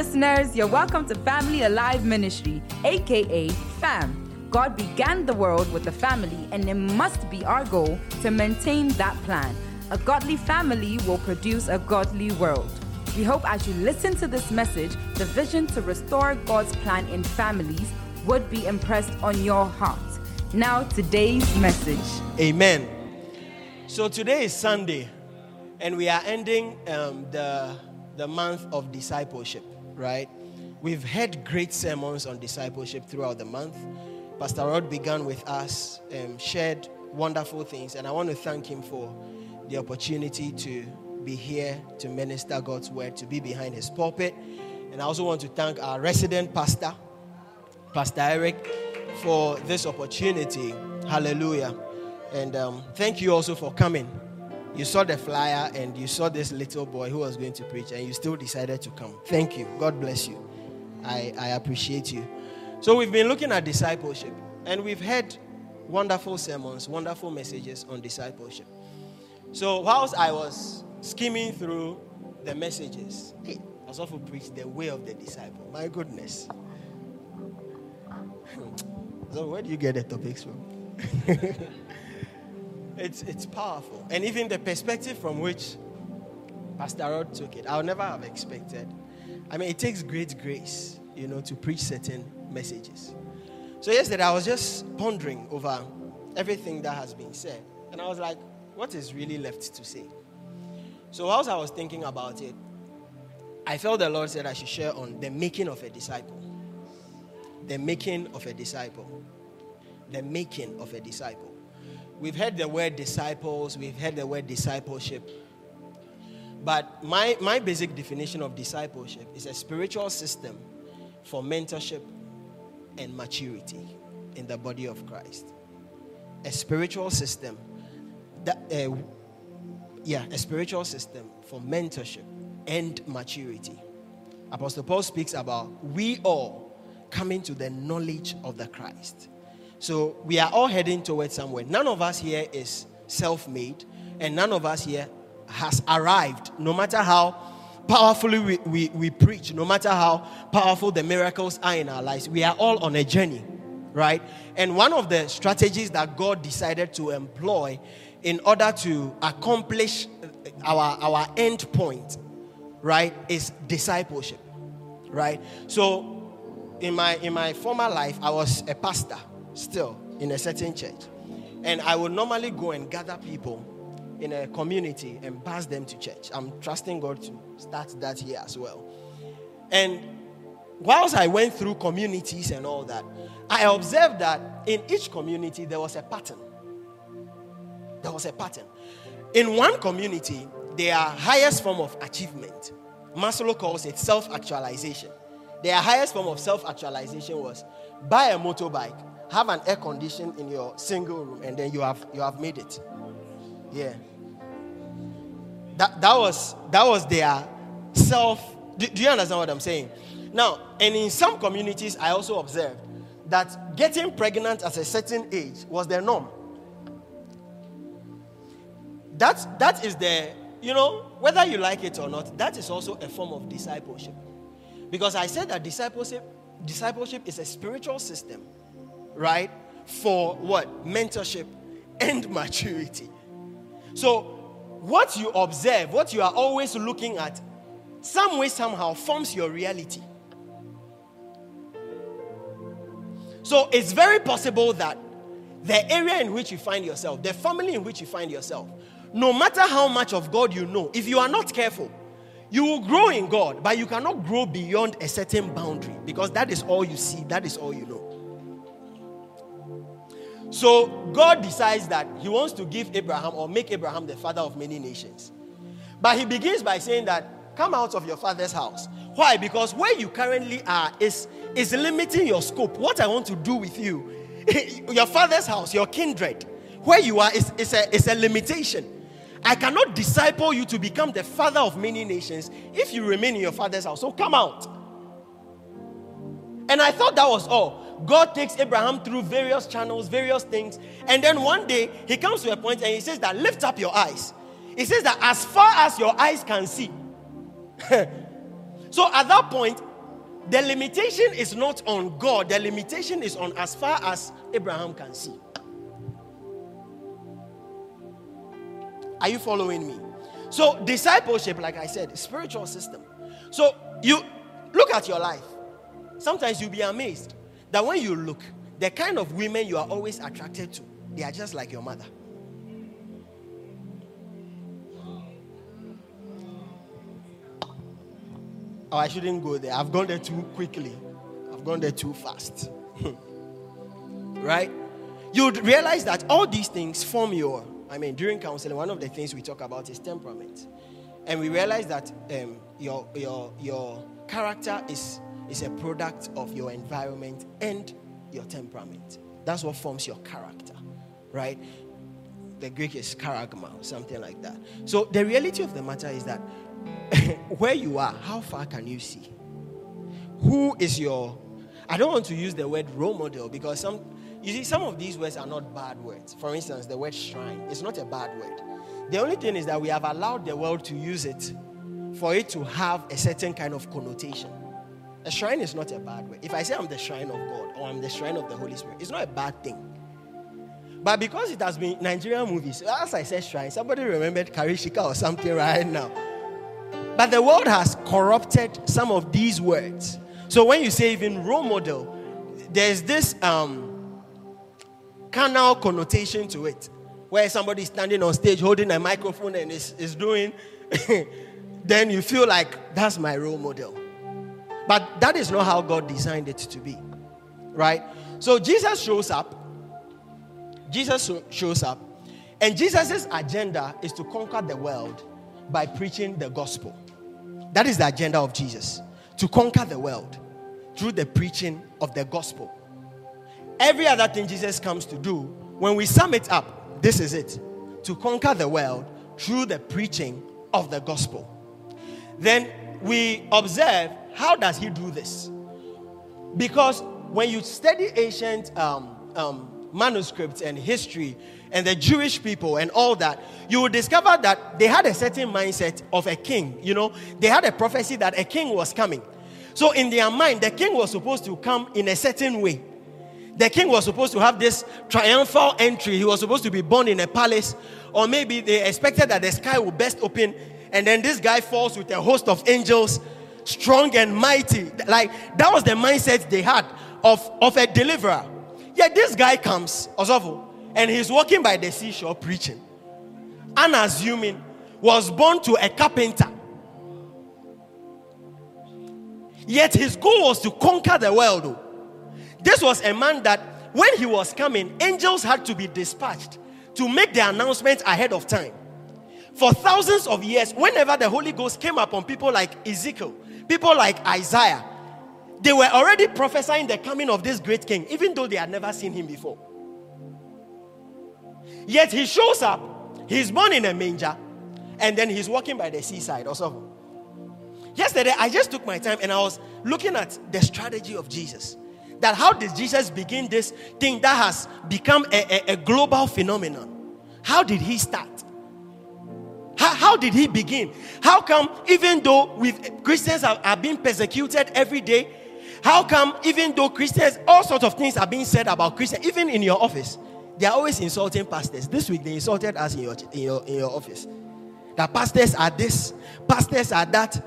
listeners, you're welcome to Family Alive Ministry, aka FAM. God began the world with a family, and it must be our goal to maintain that plan. A godly family will produce a godly world. We hope as you listen to this message, the vision to restore God's plan in families would be impressed on your heart. Now, today's message. Amen. So today is Sunday, and we are ending um, the, the month of discipleship, right? We've had great sermons on discipleship throughout the month. Pastor Rod began with us, um, shared wonderful things, and I want to thank him for the opportunity to be here to minister God's word, to be behind his pulpit. And I also want to thank our resident pastor, Pastor Eric, for this opportunity. Hallelujah. And um, thank you also for coming. You saw the flyer and you saw this little boy who was going to preach, and you still decided to come. Thank you. God bless you. I, I appreciate you. So, we've been looking at discipleship, and we've had wonderful sermons, wonderful messages on discipleship. So, whilst I was skimming through the messages, I was also preached the way of the disciple. My goodness. so, where do you get the topics from? it's, it's powerful. And even the perspective from which Pastor Rod took it, I would never have expected. I mean, it takes great grace, you know, to preach certain messages. So, yesterday I was just pondering over everything that has been said. And I was like, what is really left to say? So, whilst I was thinking about it, I felt the Lord said I should share on the making of a disciple. The making of a disciple. The making of a disciple. We've heard the word disciples, we've heard the word discipleship. But my, my basic definition of discipleship is a spiritual system for mentorship and maturity in the body of Christ. A spiritual system that, uh, yeah, a spiritual system for mentorship and maturity. Apostle Paul speaks about we all coming to the knowledge of the Christ. So we are all heading towards somewhere. None of us here is self made, and none of us here has arrived, no matter how powerfully we, we, we preach, no matter how powerful the miracles are in our lives. We are all on a journey, right? And one of the strategies that God decided to employ in order to accomplish our, our end point, right, is discipleship, right? So, in my, in my former life, I was a pastor still in a certain church. And I would normally go and gather people in a community and pass them to church. I'm trusting God to start that here as well. And whilst I went through communities and all that, I observed that in each community there was a pattern. There was a pattern. In one community, their highest form of achievement, Maslow calls it self actualization. Their highest form of self actualization was buy a motorbike, have an air condition in your single room, and then you have you have made it. Yeah. That, that was that was their self. Do, do you understand what I'm saying? Now, and in some communities, I also observed that getting pregnant at a certain age was their norm. That, that is the, you know, whether you like it or not, that is also a form of discipleship. Because I said that discipleship, discipleship is a spiritual system, right? For what? Mentorship and maturity. So, what you observe, what you are always looking at, some way, somehow forms your reality. So, it's very possible that the area in which you find yourself, the family in which you find yourself, no matter how much of God you know, if you are not careful, you will grow in God, but you cannot grow beyond a certain boundary because that is all you see, that is all you know. So God decides that He wants to give Abraham or make Abraham the father of many nations. But He begins by saying that, Come out of your father's house. Why? Because where you currently are is, is limiting your scope. What I want to do with you, your father's house, your kindred, where you are is, is, a, is a limitation. I cannot disciple you to become the father of many nations if you remain in your father's house. So come out. And I thought that was all. God takes Abraham through various channels, various things. And then one day he comes to a point and he says that lift up your eyes. He says that as far as your eyes can see. so at that point, the limitation is not on God, the limitation is on as far as Abraham can see. Are you following me? So, discipleship, like I said, spiritual system. So, you look at your life. Sometimes you'll be amazed that when you look, the kind of women you are always attracted to, they are just like your mother. Oh, I shouldn't go there. I've gone there too quickly. I've gone there too fast. right? You'd realize that all these things form your, I mean, during counseling, one of the things we talk about is temperament. And we realize that um, your, your, your character is, is a product of your environment and your temperament. That's what forms your character, right? The Greek is charagma, something like that. So the reality of the matter is that where you are, how far can you see? Who is your I don't want to use the word role model because some you see some of these words are not bad words. For instance, the word shrine is not a bad word. The only thing is that we have allowed the world to use it for it to have a certain kind of connotation. A shrine is not a bad word. If I say I'm the shrine of God or I'm the shrine of the Holy Spirit, it's not a bad thing. But because it has been Nigerian movies, as I said shrine, somebody remembered Karishika or something right now. But the world has corrupted some of these words. So when you say even role model, there's this um, carnal connotation to it, where somebody is standing on stage holding a microphone and is, is doing, then you feel like that's my role model. But that is not how God designed it to be, right? So Jesus shows up. Jesus shows up. And Jesus' agenda is to conquer the world by preaching the gospel. That is the agenda of Jesus to conquer the world through the preaching of the gospel. Every other thing Jesus comes to do, when we sum it up, this is it to conquer the world through the preaching of the gospel. Then we observe how does he do this? Because when you study ancient um, um, manuscripts and history, and the Jewish people and all that, you will discover that they had a certain mindset of a king. You know, they had a prophecy that a king was coming. So, in their mind, the king was supposed to come in a certain way. The king was supposed to have this triumphal entry. He was supposed to be born in a palace, or maybe they expected that the sky would burst open, and then this guy falls with a host of angels, strong and mighty. Like that was the mindset they had of, of a deliverer. Yet this guy comes, Osofo, and he's walking by the seashore preaching. Unassuming, was born to a carpenter. Yet his goal was to conquer the world. This was a man that when he was coming, angels had to be dispatched to make the announcement ahead of time. For thousands of years, whenever the Holy Ghost came upon people like Ezekiel, people like Isaiah, they were already prophesying the coming of this great king, even though they had never seen him before. Yet he shows up, he's born in a manger, and then he's walking by the seaside or so. Yesterday, I just took my time and I was looking at the strategy of Jesus. That how did Jesus begin this thing that has become a, a, a global phenomenon? How did he start? How, how, did he begin? How come, even though Christians are, are being persecuted every day, how come, even though Christians, all sorts of things are being said about Christians, even in your office, they are always insulting pastors. This week they insulted us in your, in your, in your office. That pastors are this, pastors are that.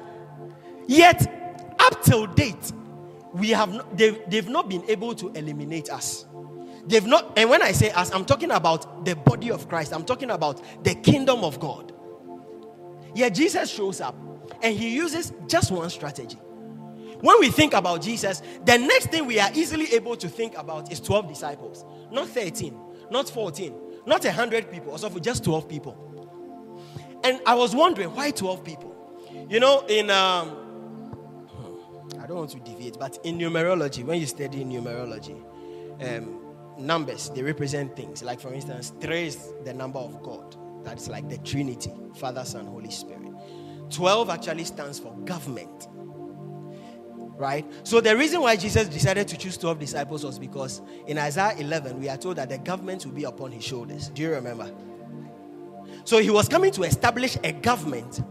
Yet, up till date, we have they've, they've not been able to eliminate us. They've not, and when I say us, I'm talking about the body of Christ, I'm talking about the kingdom of God. Yet Jesus shows up and he uses just one strategy. When we think about Jesus, the next thing we are easily able to think about is 12 disciples, not 13 not 14, not 100 people, also for just 12 people. And I was wondering, why 12 people? You know, in, um, I don't want to deviate, but in numerology, when you study numerology, um, numbers, they represent things. Like, for instance, three is the number of God. That's like the Trinity Father, Son, Holy Spirit. 12 actually stands for government right? So the reason why Jesus decided to choose 12 disciples was because in Isaiah 11, we are told that the government will be upon his shoulders. Do you remember? So he was coming to establish a government.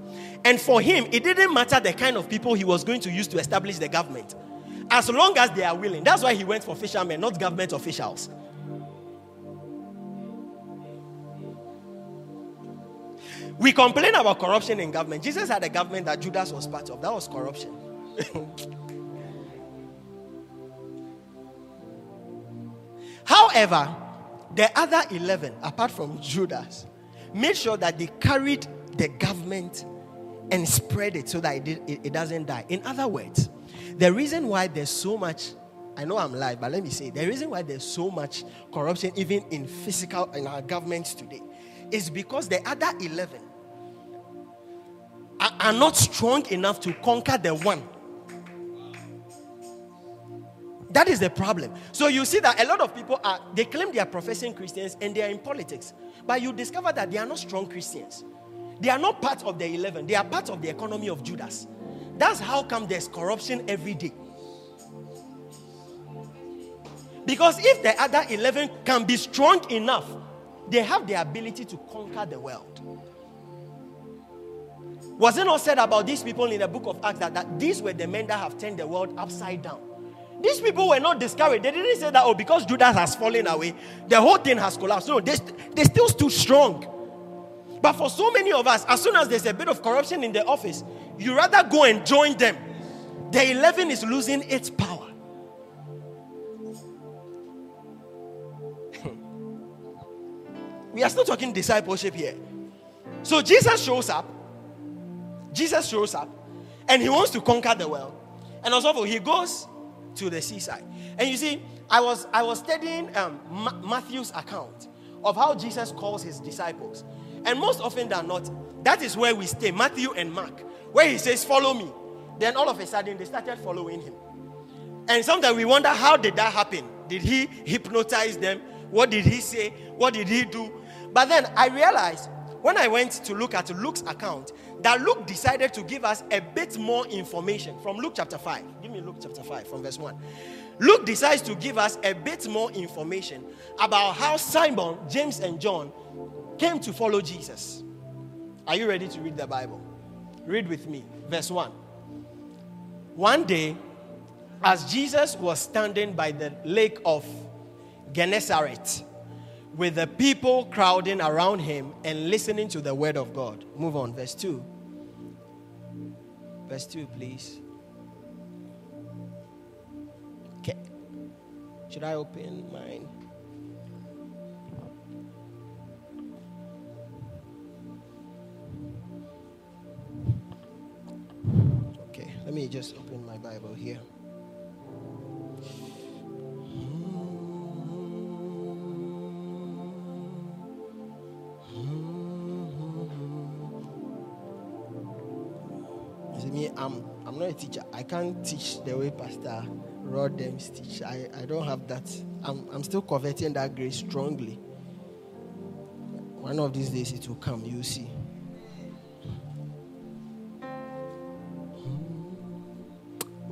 And for him, it didn't matter the kind of people he was going to use to establish the government. As long as they are willing. That's why he went for fishermen, not government officials. We complain about corruption in government. Jesus had a government that Judas was part of. That was corruption. However, the other 11, apart from Judas, made sure that they carried the government and spread it so that it, it, it, doesn't die. In other words, the reason why there's so much, I know I'm lying, but let me say, the reason why there's so much corruption, even in physical, in our governments today, is because the other 11 are, are not strong enough to conquer the one that is the problem. So you see that a lot of people are, they claim they are professing Christians and they are in politics. But you discover that they are not strong Christians. They are not part of the 11, they are part of the economy of Judas. That's how come there's corruption every day. Because if the other 11 can be strong enough, they have the ability to conquer the world. Was it not said about these people in the book of Acts that, that these were the men that have turned the world upside down? These people were not discouraged. They didn't say that, oh, because Judas has fallen away, the whole thing has collapsed. No, they, they still stood strong. But for so many of us, as soon as there's a bit of corruption in the office, you rather go and join them. The 11 is losing its power. We are still talking discipleship here. So Jesus shows up. Jesus shows up and he wants to conquer the world. And also, he goes to the seaside. And you see, I was I was studying um, Ma- Matthew's account of how Jesus calls his disciples, and most often than not, that is where we stay. Matthew and Mark, where he says, "Follow me." Then all of a sudden, they started following him. And sometimes we wonder how did that happen? Did he hypnotize them? What did he say? What did he do? But then I realized when I went to look at Luke's account that Luke decided to give us a bit more information from Luke chapter 5. Give me Luke chapter 5 from verse 1. Luke decides to give us a bit more information about how Simon, James, and John came to follow Jesus. Are you ready to read the Bible? Read with me, verse 1. One day, as Jesus was standing by the lake of Gennesaret, with the people crowding around him and listening to the word of God. Move on, verse 2. Verse 2, please. Okay. Should I open mine? Okay, let me just open my Bible here. I can't teach the way Pastor Rod Dems teach. I, I don't have that. I'm I'm still converting that grace strongly. One of these days it will come, you'll see.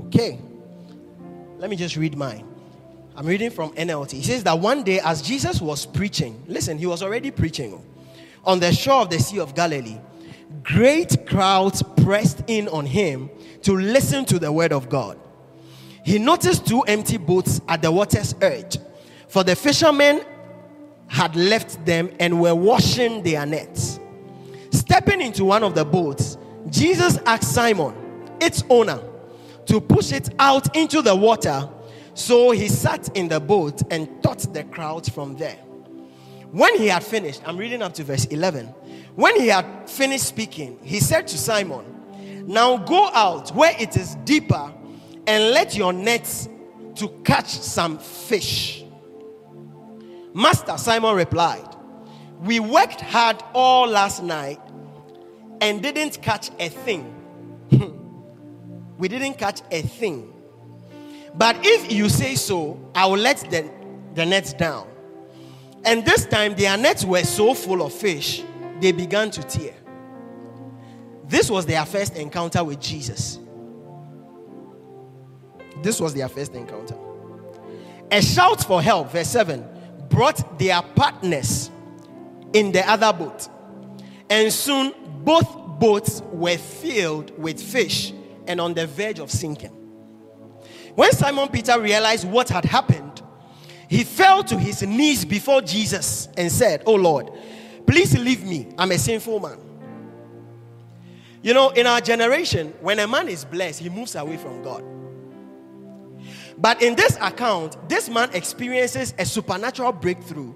Okay. Let me just read mine. I'm reading from NLT. He says that one day, as Jesus was preaching, listen, he was already preaching oh, on the shore of the Sea of Galilee great crowds pressed in on him to listen to the word of God. He noticed two empty boats at the water's edge, for the fishermen had left them and were washing their nets. Stepping into one of the boats, Jesus asked Simon, its owner, to push it out into the water. So he sat in the boat and taught the crowds from there. When he had finished, I'm reading up to verse 11. When he had finished speaking, he said to Simon, Now go out where it is deeper and let your nets to catch some fish. Master, Simon replied, We worked hard all last night and didn't catch a thing. Hmm. we didn't catch a thing. But if you say so, I will let the, the nets down. And this time their nets were so full of fish they began to tear. This was their first encounter with Jesus. This was their first encounter. A shout for help, verse 7, brought their partners in the other boat. And soon both boats were filled with fish and on the verge of sinking. When Simon Peter realized what had happened, he fell to his knees before Jesus and said, Oh Lord, please leave me. I'm a sinful man. You know, in our generation, when a man is blessed, he moves away from God. But in this account, this man experiences a supernatural breakthrough,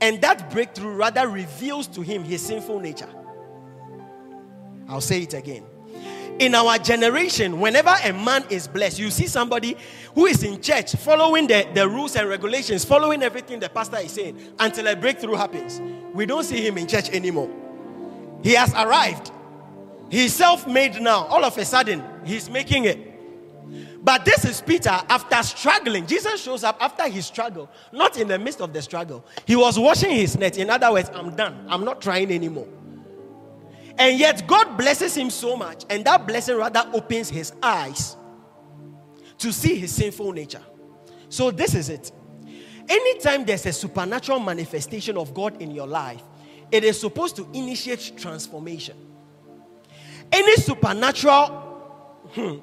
and that breakthrough rather reveals to him his sinful nature. I'll say it again. In our generation, whenever a man is blessed, you see somebody who is in church following the, the rules and regulations, following everything the pastor is saying until a breakthrough happens. We don't see him in church anymore. He has arrived. He's self made now. All of a sudden, he's making it. But this is Peter after struggling. Jesus shows up after his struggle, not in the midst of the struggle. He was washing his net. In other words, I'm done. I'm not trying anymore. And yet, God blesses him so much, and that blessing rather opens his eyes to see his sinful nature. So, this is it. Anytime there's a supernatural manifestation of God in your life, it is supposed to initiate transformation. Any supernatural, hmm,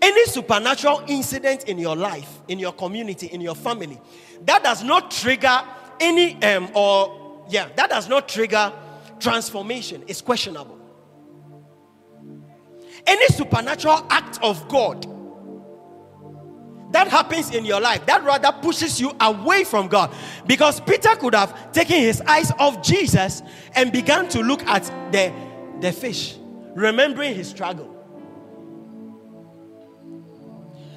any supernatural incident in your life, in your community, in your family, that does not trigger any um or yeah, that does not trigger transformation is questionable. Any supernatural act of God that happens in your life that rather pushes you away from God. Because Peter could have taken his eyes off Jesus and began to look at the, the fish, remembering his struggle.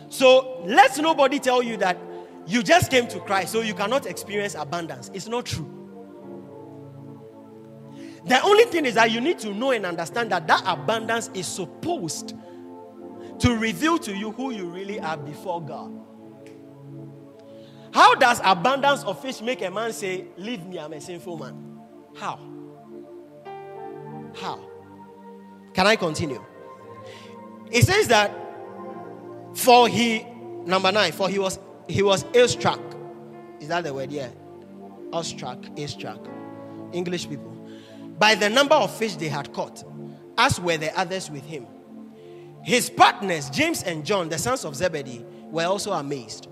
So let nobody tell you that you just came to Christ so you cannot experience abundance. It's not true. The only thing is that you need to know and understand that that abundance is supposed to reveal to you who you really are before God. How does abundance of fish make a man say, Leave me, I'm a sinful man? How? How? Can I continue? It says that for he number nine, for he was he was awestruck. Is that the word? Yeah. Awestruck, awestruck. English people by the number of fish they had caught, as were the others with him. His partners, James and John, the sons of Zebedee, were also amazed.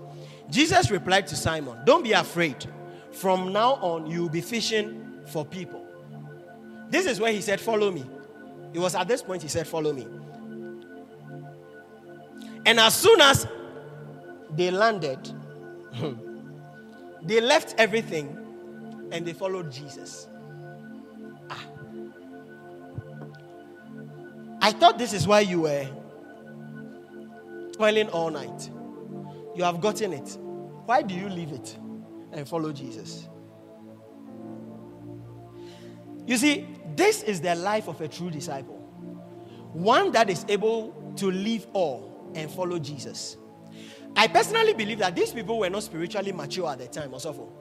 Jesus replied to Simon, Don't be afraid. From now on, you will be fishing for people. This is where he said, Follow me. It was at this point he said, Follow me. And as soon as they landed, hmm, they left everything and they followed Jesus. Ah. I thought this is why you were toiling all night. You have gotten it. Why do you leave it and follow Jesus? You see, this is the life of a true disciple. One that is able to leave all and follow Jesus. I personally believe that these people were not spiritually mature at the time, also.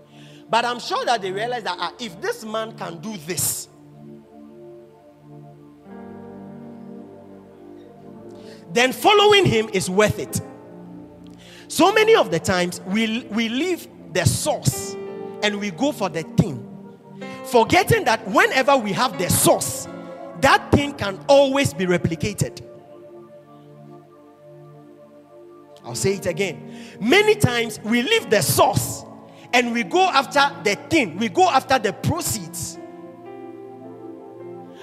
But I'm sure that they realized that uh, if this man can do this, then following him is worth it. So many of the times we, we leave the source and we go for the thing, forgetting that whenever we have the source, that thing can always be replicated. I'll say it again. Many times we leave the source and we go after the thing, we go after the proceeds.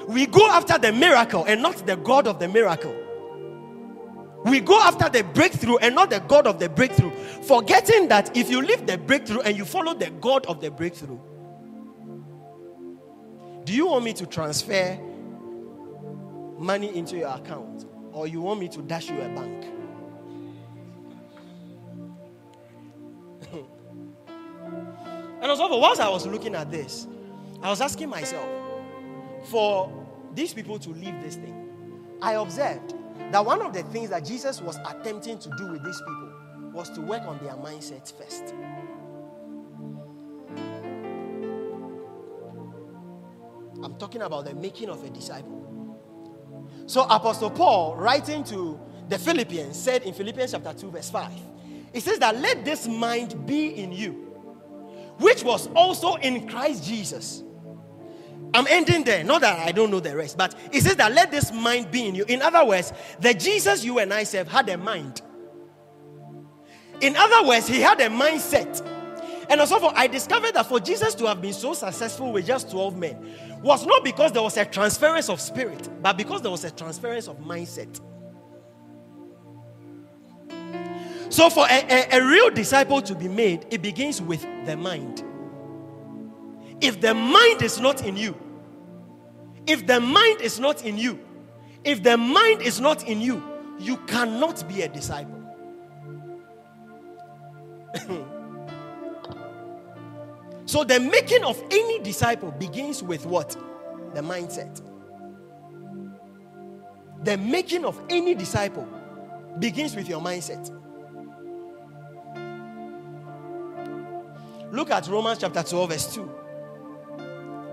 We go after the miracle and not the God of the miracle. We go after the breakthrough and not the God of the breakthrough, forgetting that if you leave the breakthrough and you follow the God of the breakthrough, do you want me to transfer money into your account or you want me to dash you a bank? and also, whilst I was looking at this, I was asking myself for these people to leave this thing. I observed that one of the things that Jesus was attempting to do with these people was to work on their mindsets first. I'm talking about the making of a disciple. So, Apostle Paul, writing to the Philippians, said in Philippians chapter 2, verse 5, he says that let this mind be in you, which was also in Christ Jesus I'm ending there. Not that I don't know the rest, but it says that let this mind be in you. In other words, the Jesus you and I serve had a mind. In other words, he had a mindset. And also, I discovered that for Jesus to have been so successful with just 12 men was not because there was a transference of spirit, but because there was a transference of mindset. So, for a, a, a, real disciple to be made, it begins with the mind. If the mind is not in you, if the mind is not in you, if the mind is not in you, you cannot be a disciple. so, the making of any disciple begins with what? The mindset. The making of any disciple begins with your mindset. Look at Romans chapter 12, verse 2.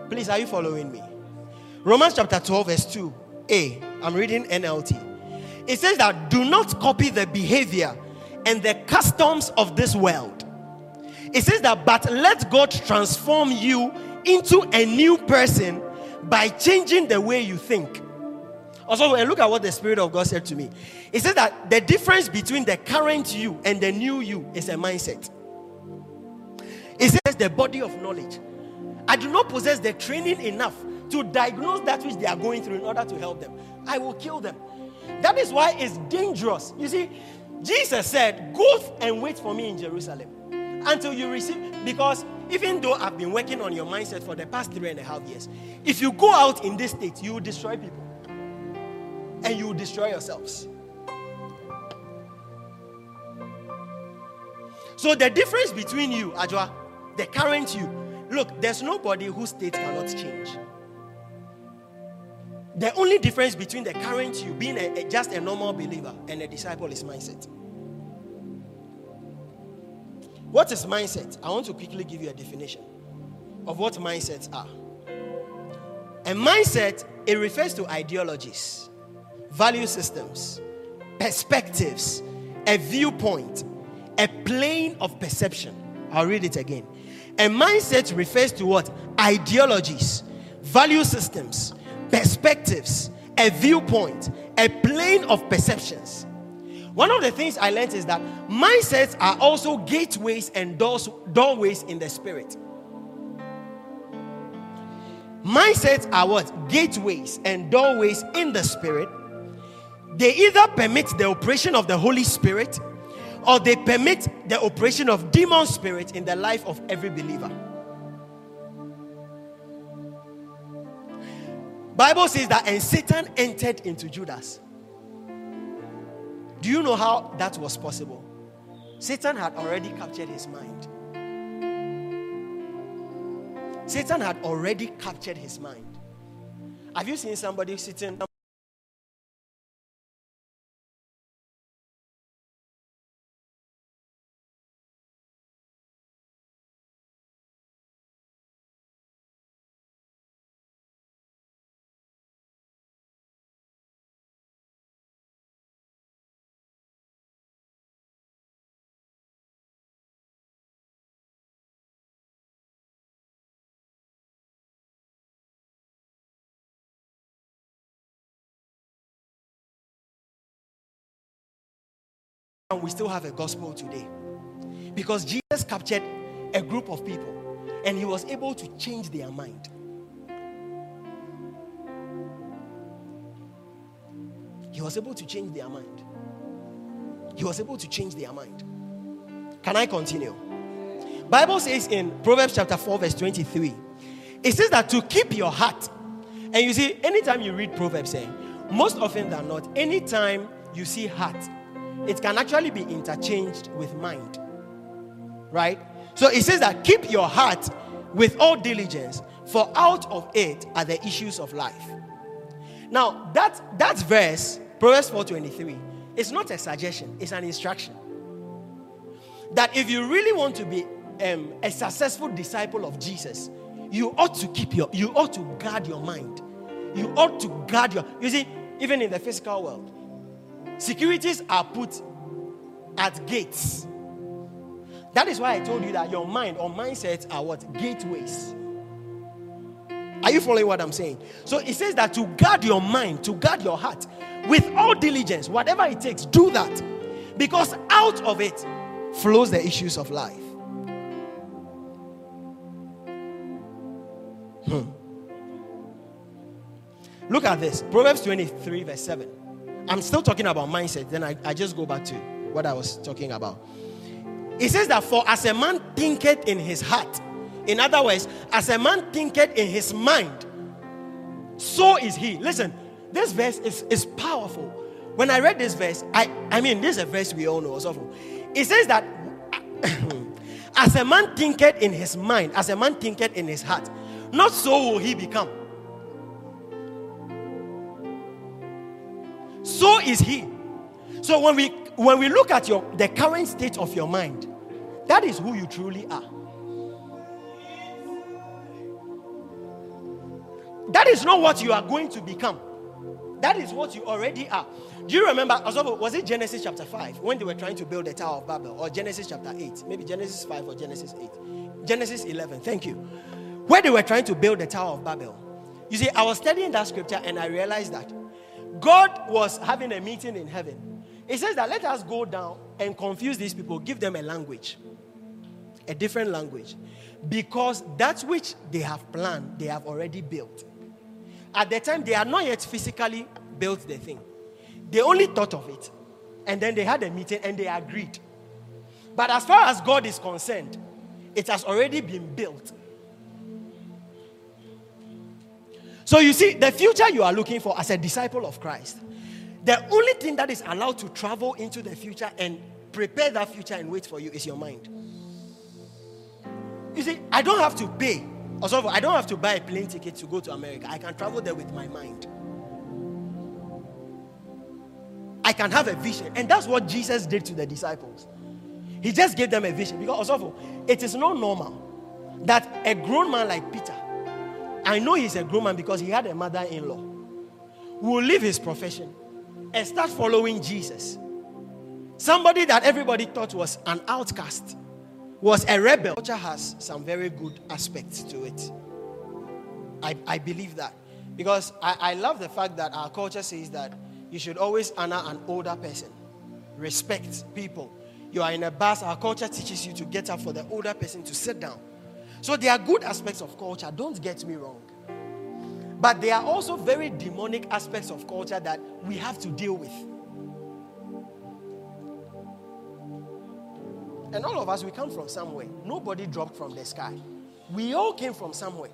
Please, are you following me? Romans chapter 12, verse 2. A. I'm reading NLT. It says that do not copy the behavior and the customs of this world. It says that, but let God transform you into a new person by changing the way you think. Also, and look at what the Spirit of God said to me. It says that the difference between the current you and the new you is a mindset. It says the body of knowledge. I do not possess the training enough to diagnose that which they are going through in order to help them. I will kill them. That is why it's dangerous. You see, Jesus said, Go and wait for me in Jerusalem until you receive. Because even though I've been working on your mindset for the past three and a half years, if you go out in this state, you will destroy people and you will destroy yourselves. So the difference between you, Ajwa, the current you, look, there's nobody whose state cannot change. The only difference between the current you being a, a, just a normal believer and a disciple is mindset. What is mindset? I want to quickly give you a definition of what mindsets are. A mindset, it refers to ideologies, value systems, perspectives, a viewpoint, a plane of perception. I'll read it again. A mindset refers to what? Ideologies, value systems, perspectives, a viewpoint, a plane of perceptions. One of the things I learned is that mindsets are also gateways and doors, doorways in the spirit. Mindsets are what? Gateways and doorways in the spirit. They either permit the operation of the Holy Spirit or they permit the operation of demon spirits in the life of every believer. Bible says that and Satan entered into Judas. Do you know how that was possible? Satan had already captured his mind. Satan had already captured his mind. Have you seen somebody sitting and we still have a gospel today. Because Jesus captured a group of people and he was able to change their mind. He was able to change their mind. He was able to change their mind. Can I continue? Bible says in Proverbs chapter 4 verse 23. It says that to keep your heart. And you see anytime you read Proverbs eh, most often than not anytime you see heart it can actually be interchanged with mind. Right? So it says that keep your heart with all diligence, for out of it are the issues of life. Now, that, that verse, Proverbs 4:23, is not a suggestion, it's an instruction. That if you really want to be um, a successful disciple of Jesus, you ought to keep your, you ought to guard your mind. You ought to guard your, you see, even in the physical world, Securities are put at gates. That is why I told you that your mind or mindsets are what? Gateways. Are you following what I'm saying? So it says that to guard your mind, to guard your heart with all diligence, whatever it takes, do that. Because out of it flows the issues of life. Hmm. Look at this Proverbs 23, verse 7. I'm still talking about mindset, then I, I just go back to what I was talking about. It says that, For as a man thinketh in his heart, in other words, as a man thinketh in his mind, so is he. Listen, this verse is, is powerful. When I read this verse, I, I mean, this is a verse we all know. Also. It says that as a man thinketh in his mind, as a man thinketh in his heart, not so will he become. So is he. So when we when we look at your the current state of your mind, that is who you truly are. That is not what you are going to become. That is what you already are. Do you remember? Was it Genesis chapter 5 when they were trying to build the Tower of Babel? Or Genesis chapter 8? Maybe Genesis 5 or Genesis 8. Genesis 11. Thank you. Where they were trying to build the Tower of Babel. You see, I was studying that scripture and I realized that God was having a meeting in heaven. He says that let us go down and confuse these people, give them a language, a different language. Because that which they have planned, they have already built. At the time, they had not yet physically built the thing. They only thought of it. And then they had a meeting and they agreed. But as far as God is concerned, it has already been built. So you see, the future you are looking for as a disciple of Christ, the only thing that is allowed to travel into the future and prepare that future and wait for you is your mind. You see, I don't have to pay also, I don't have to buy a plane ticket to go to America. I can travel there with my mind. I can have a vision. And that's what Jesus did to the disciples. He just gave them a vision. Because also, it is not normal that a grown man like Peter, I know he's a grown man because he had a mother in law, who will leave his profession and start following Jesus. Somebody that everybody thought was an outcast was a rebel. Culture has some very good aspects to it. I, I believe that. Because I, I love the fact that our culture says that you should always honor an older person, respect people. You are in a bus, our culture teaches you to get up for the older person to sit down. So there are good aspects of culture, don't get me wrong. But there are also very demonic aspects of culture that we have to deal with. And all of us, we come from somewhere. Nobody dropped from the sky. We all came from somewhere.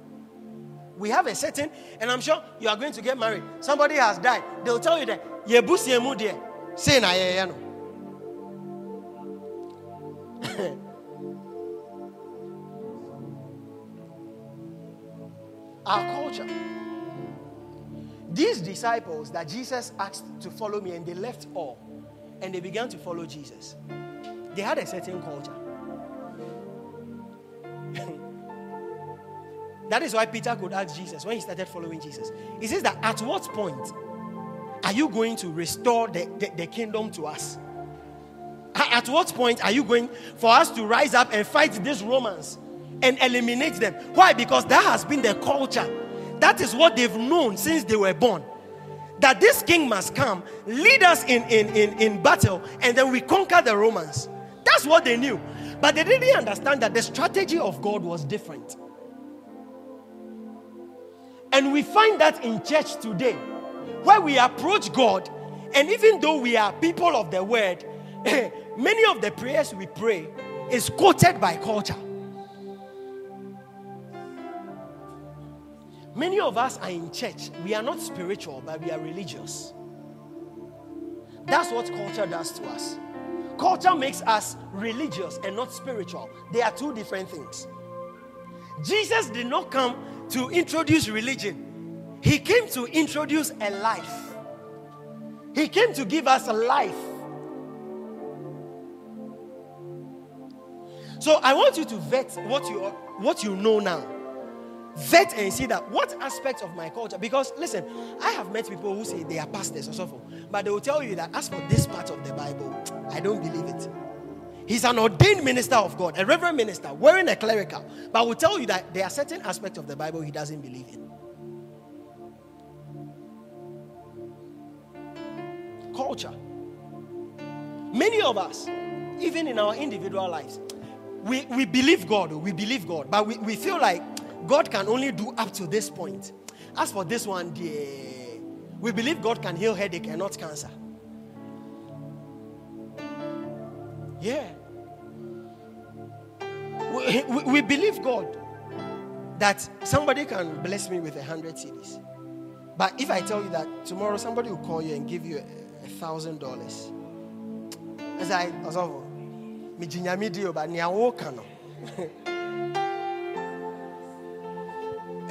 We have a certain, and I'm sure you are going to get married. Somebody has died. They'll tell you that, dear. Say na. Our culture. These disciples that Jesus asked to follow me, and they left all, and they began to follow Jesus. They had a certain culture. that is why Peter could ask Jesus when he started following Jesus. He says that at what point are you going to restore the, the, the kingdom to us? At what point are you going for us to rise up and fight these Romans and eliminate them? Why? Because that has been the culture. That is what they've known since they were born that this king must come, lead us in, in, in, in battle, and then we conquer the Romans. That's what they knew. But they didn't understand that the strategy of God was different. And we find that in church today, where we approach God, and even though we are people of the word, many of the prayers we pray is quoted by culture. Many of us are in church. We are not spiritual, but we are religious. That's what culture does to us. Culture makes us religious and not spiritual. They are two different things. Jesus did not come to introduce religion, He came to introduce a life. He came to give us a life. So I want you to vet what you what you know now vet and see that what aspects of my culture because listen i have met people who say they are pastors or so forth but they will tell you that as for this part of the bible i don't believe it. He's an ordained minister of god a reverend minister wearing a clerical but will tell you that there are certain aspects of the bible he doesn't believe in. Culture. Many of us even in our individual lives, we, we believe God, oh, we believe God, but we, we feel like God can only do up to this point. As for this one, dear, we believe God can heal headache and not cancer. Yeah. We, we, we believe God that somebody can bless me with a hundred cedis. But if I tell you that tomorrow somebody will call you and give you a thousand dollars, as I was over, but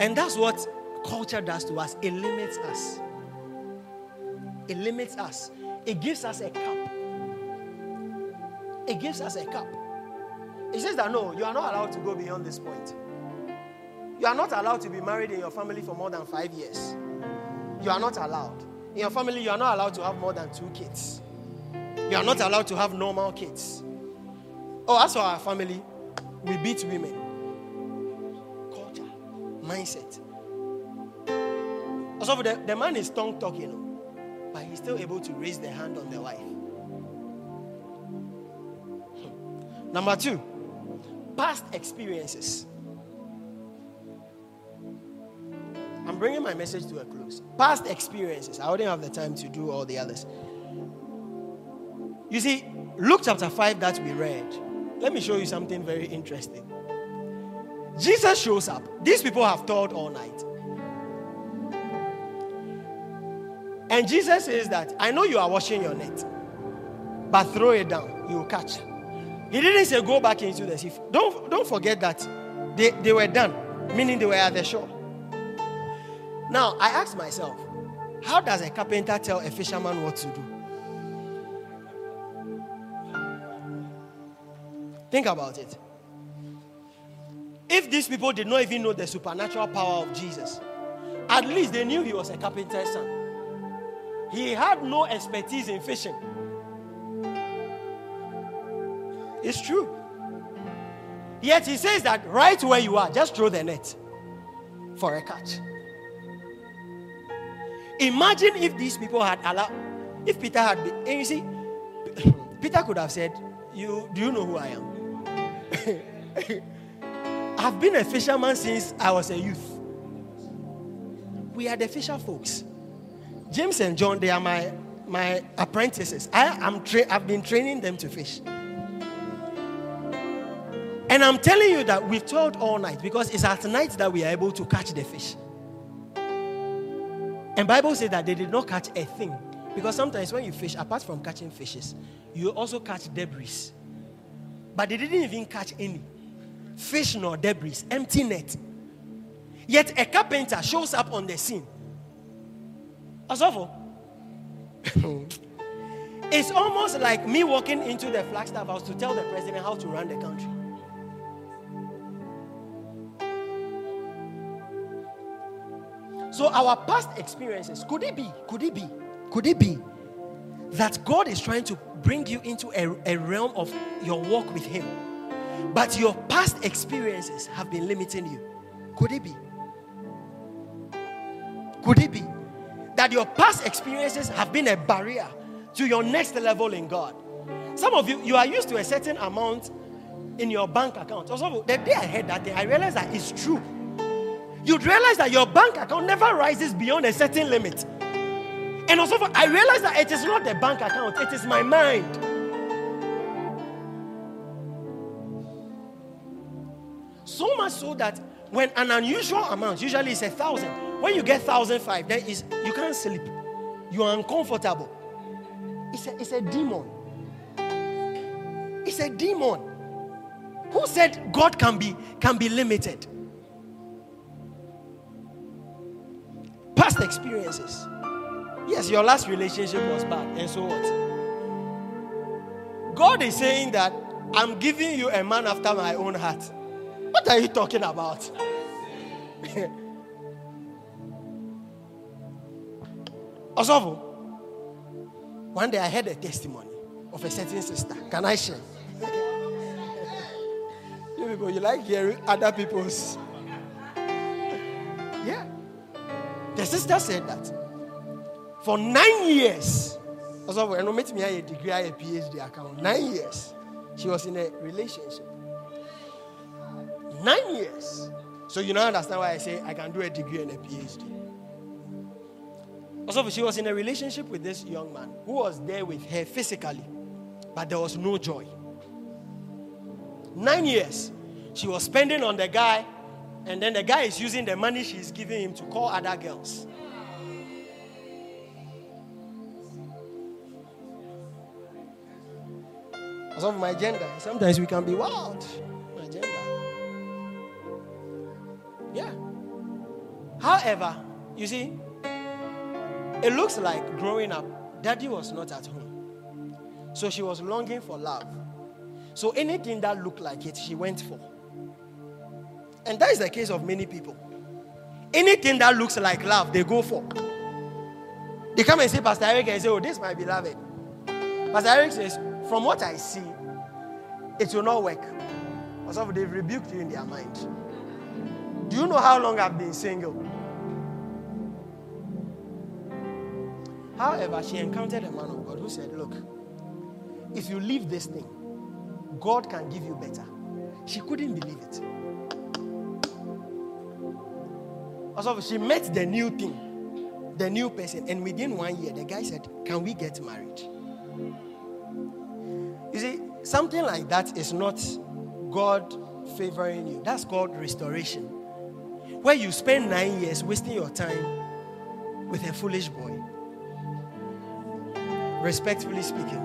And that's what culture does to us. It limits us. It limits us. It gives us a cup. It gives us a cup. It says that no, you are not allowed to go beyond this point. You are not allowed to be married in your family for more than five years. You are not allowed. In your family, you are not allowed to have more than two kids. You are not allowed to have normal kids. Oh, as for our family, we beat women. Mindset. Also, the, the man is tongue talking, but he's still able to raise the hand on the wife. Hmm. Number two, past experiences. I'm bringing my message to a close. Past experiences. I wouldn't have the time to do all the others. You see, Luke chapter 5 that we read, let me show you something very interesting. Jesus shows up. These people have toiled all night. And Jesus says that, I know you are washing your net, but throw it down, you will catch. He didn't say go back into the sea. Don't, don't forget that they, they were done, meaning they were at the shore. Now, I ask myself, how does a carpenter tell a fisherman what to do? Think about it. If these people did not even know the supernatural power of Jesus, at least they knew he was a carpenter's son. He had no expertise in fishing. It's true. Yet he says that right where you are, just throw the net for a catch. Imagine if these people had allowed, if Peter had been, and you see, Peter could have said, "You do you know who I am? I've been a fisherman since I was a youth. We are the fisher folks. James and John, they are my my apprentices. I am tra- I've been training them to fish. And I'm telling you that we've toiled all night because it's at night that we are able to catch the fish. And Bible says that they did not catch a thing. Because sometimes when you fish, apart from catching fishes, you also catch debris. But they didn't even catch any. Fish nor debris, empty net. Yet a carpenter shows up on the scene. Asofo. it's almost like me walking into the Flagstaff house to tell the president how to run the country. So our past experiences, could it be, could it be, could it be that God is trying to bring you into a, a realm of your walk with Him, but your past experiences have been limiting you? Could it be? Could it be that your past experiences have been a barrier to your next level in God? Some of you, you are used to a certain amount in your bank account. Also, the day I heard that thing, I realized that it's true you'd realize that your bank account never rises beyond a certain limit. And also, I realized that it is not the bank account, it is my mind. Much so that when an unusual amount, usually it's a thousand, when you get thousand five, then is you can't sleep. You are uncomfortable. It's a, it's a demon. It's a demon. Who said God can be can be limited? past experiences. Yes, your last relationship was bad, and so what? God is saying that I'm giving you a man after my own heart. What are you talking about? Osovo, one day I heard a testimony of a certain sister. Can I share? you people, you like hearing other people's. Yeah. The sister said that for nine years, when I met me a degree, a PhD account, nine years. She was in a relationship. Nine years. So you now understand why I say I can do a degree and a PhD. Also, she was in a relationship with this young man who was there with her physically, but there was no joy. Nine years she was spending on the guy, and then the guy is using the money she's giving him to call other girls. Of my gender, sometimes we can be wild. Yeah. However, you see, it looks like growing up, daddy was not at home. So she was longing for love. So anything that looked like it, she went for. And that is the case of many people. Anything that looks like love, they go for. They come and say, Pastor Eric, and say, Oh, this is my beloved. Pastor Eric says, From what I see, it will not work. Because they've rebuked you in their mind. Do you know how long I've been single? However, she encountered a man of God who said, Look, if you leave this thing, God can give you better. She couldn't believe it. Also, she met the new thing, the new person, and within one year, the guy said, Can we get married? You see, something like that is not God favoring you. That's called restoration. Where you spend nine years wasting your time with a foolish boy. Respectfully speaking.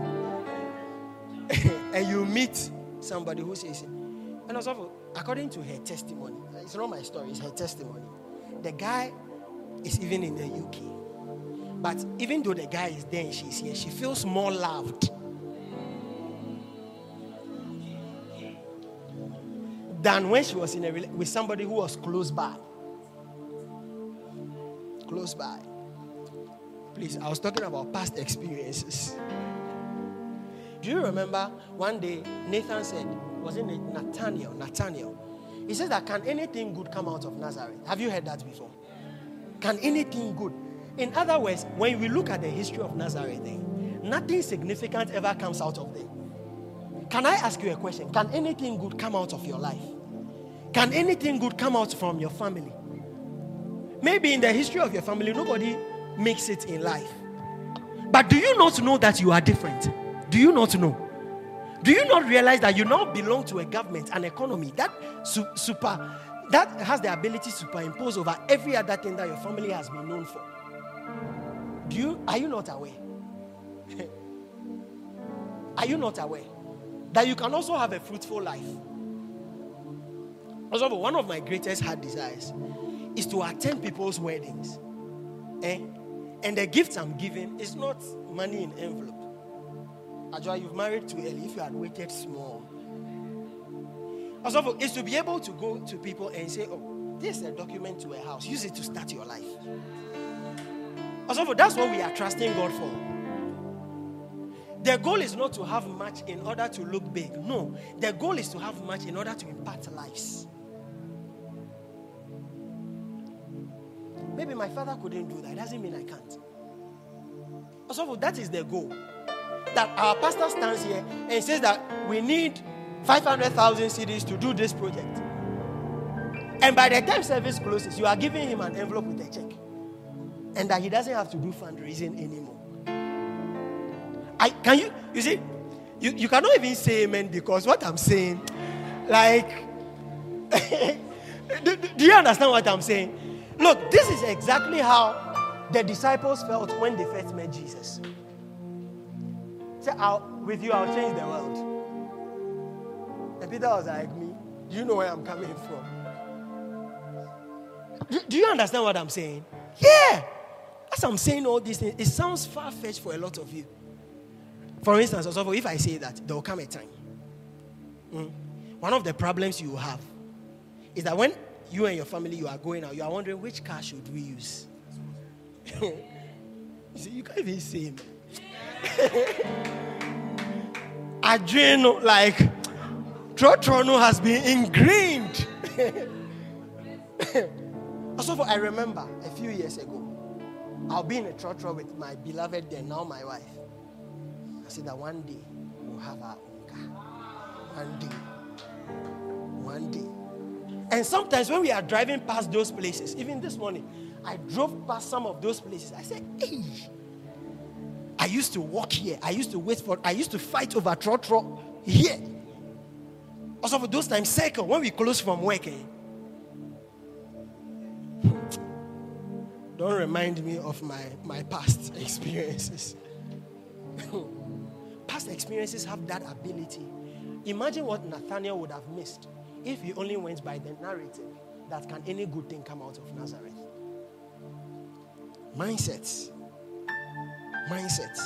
and you meet somebody who says, and also, according to her testimony, it's not my story, it's her testimony. The guy is even in the UK. But even though the guy is there and she's here, she feels more loved. Than when she was in a with somebody who was close by. Close by. Please, I was talking about past experiences. Do you remember one day Nathan said, wasn't it Nathaniel? Nathaniel. He says that can anything good come out of Nazareth? Have you heard that before? Can anything good? In other words, when we look at the history of Nazareth, eh, nothing significant ever comes out of there. Can I ask you a question? Can anything good come out of your life? Can anything good come out from your family? Maybe in the history of your family, nobody makes it in life. But do you not know that you are different? Do you not know? Do you not realize that you now belong to a government, an economy that su- super that has the ability to superimpose over every other thing that your family has been known for? Do you are you not aware? are you not aware that you can also have a fruitful life? Also, one of my greatest heart desires is to attend people's weddings. Eh? And the gifts I'm giving is not money in envelope. Ajua, you've married too early. If you had waited small. Also, is to be able to go to people and say, oh, this is a document to a house. Use it to start your life. Also, that's what we are trusting God for. The goal is not to have much in order to look big. No, the goal is to have much in order to impact lives. Maybe my father couldn't do that. It doesn't mean I can't. Also, that is the goal. That our pastor stands here and says that we need 500,000 cedis to do this project. And by the time service closes, you are giving him an envelope with a check. And that he doesn't have to do fundraising anymore. I can you you see you, you cannot even say amen because what I'm saying, like do, do you understand what I'm saying? Look, this is exactly how the disciples felt when they first met Jesus. Say, I'll, with you, I'll change the world. And Peter was like, Me, do you know where I'm coming from? Do, do you understand what I'm saying? Yeah. As I'm saying all these things, it sounds far fetched for a lot of you. For instance, also, if I say that, there will come a time. Mm, one of the problems you have is that when you and your family you are going out, you are wondering which car should we use. you see, you can't even say Adreno, like Trotrono has been ingrained. also, I remember a few years ago, I'll be in a Trotro with my beloved then, now my wife. I said that one day we'll have our own car. One day. One day. And sometimes when we are driving past those places, even this morning, I drove past some of those places. I said, hey, I used to walk here. I used to wait for, I used to fight over trotro here. Also, for those times, second, when we close from work, eh, don't remind me of my, my past experiences. past experiences have that ability. Imagine what Nathaniel would have missed if he only went by the narrative that can any good thing come out of Nazareth. Mindsets. Mindsets.